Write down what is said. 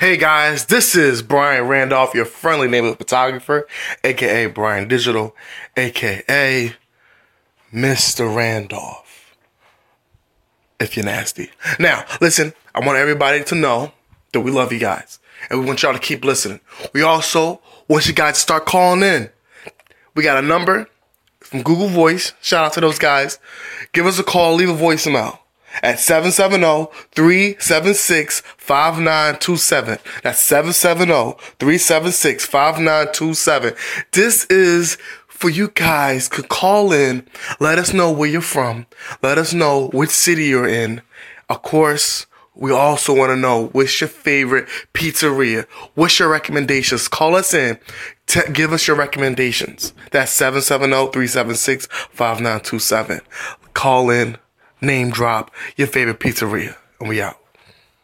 Hey guys, this is Brian Randolph, your friendly neighborhood photographer, aka Brian Digital, aka Mr. Randolph. If you're nasty. Now, listen, I want everybody to know that we love you guys and we want y'all to keep listening. We also want you guys to start calling in. We got a number from Google Voice. Shout out to those guys. Give us a call, leave a voicemail at 770-376-5927. That's 770-376-5927. This is for you guys could call in, let us know where you're from, let us know which city you're in. Of course, we also want to know what's your favorite pizzeria? What's your recommendations? Call us in. T- give us your recommendations. That's 770-376-5927. Call in, name drop your favorite pizzeria, and we out.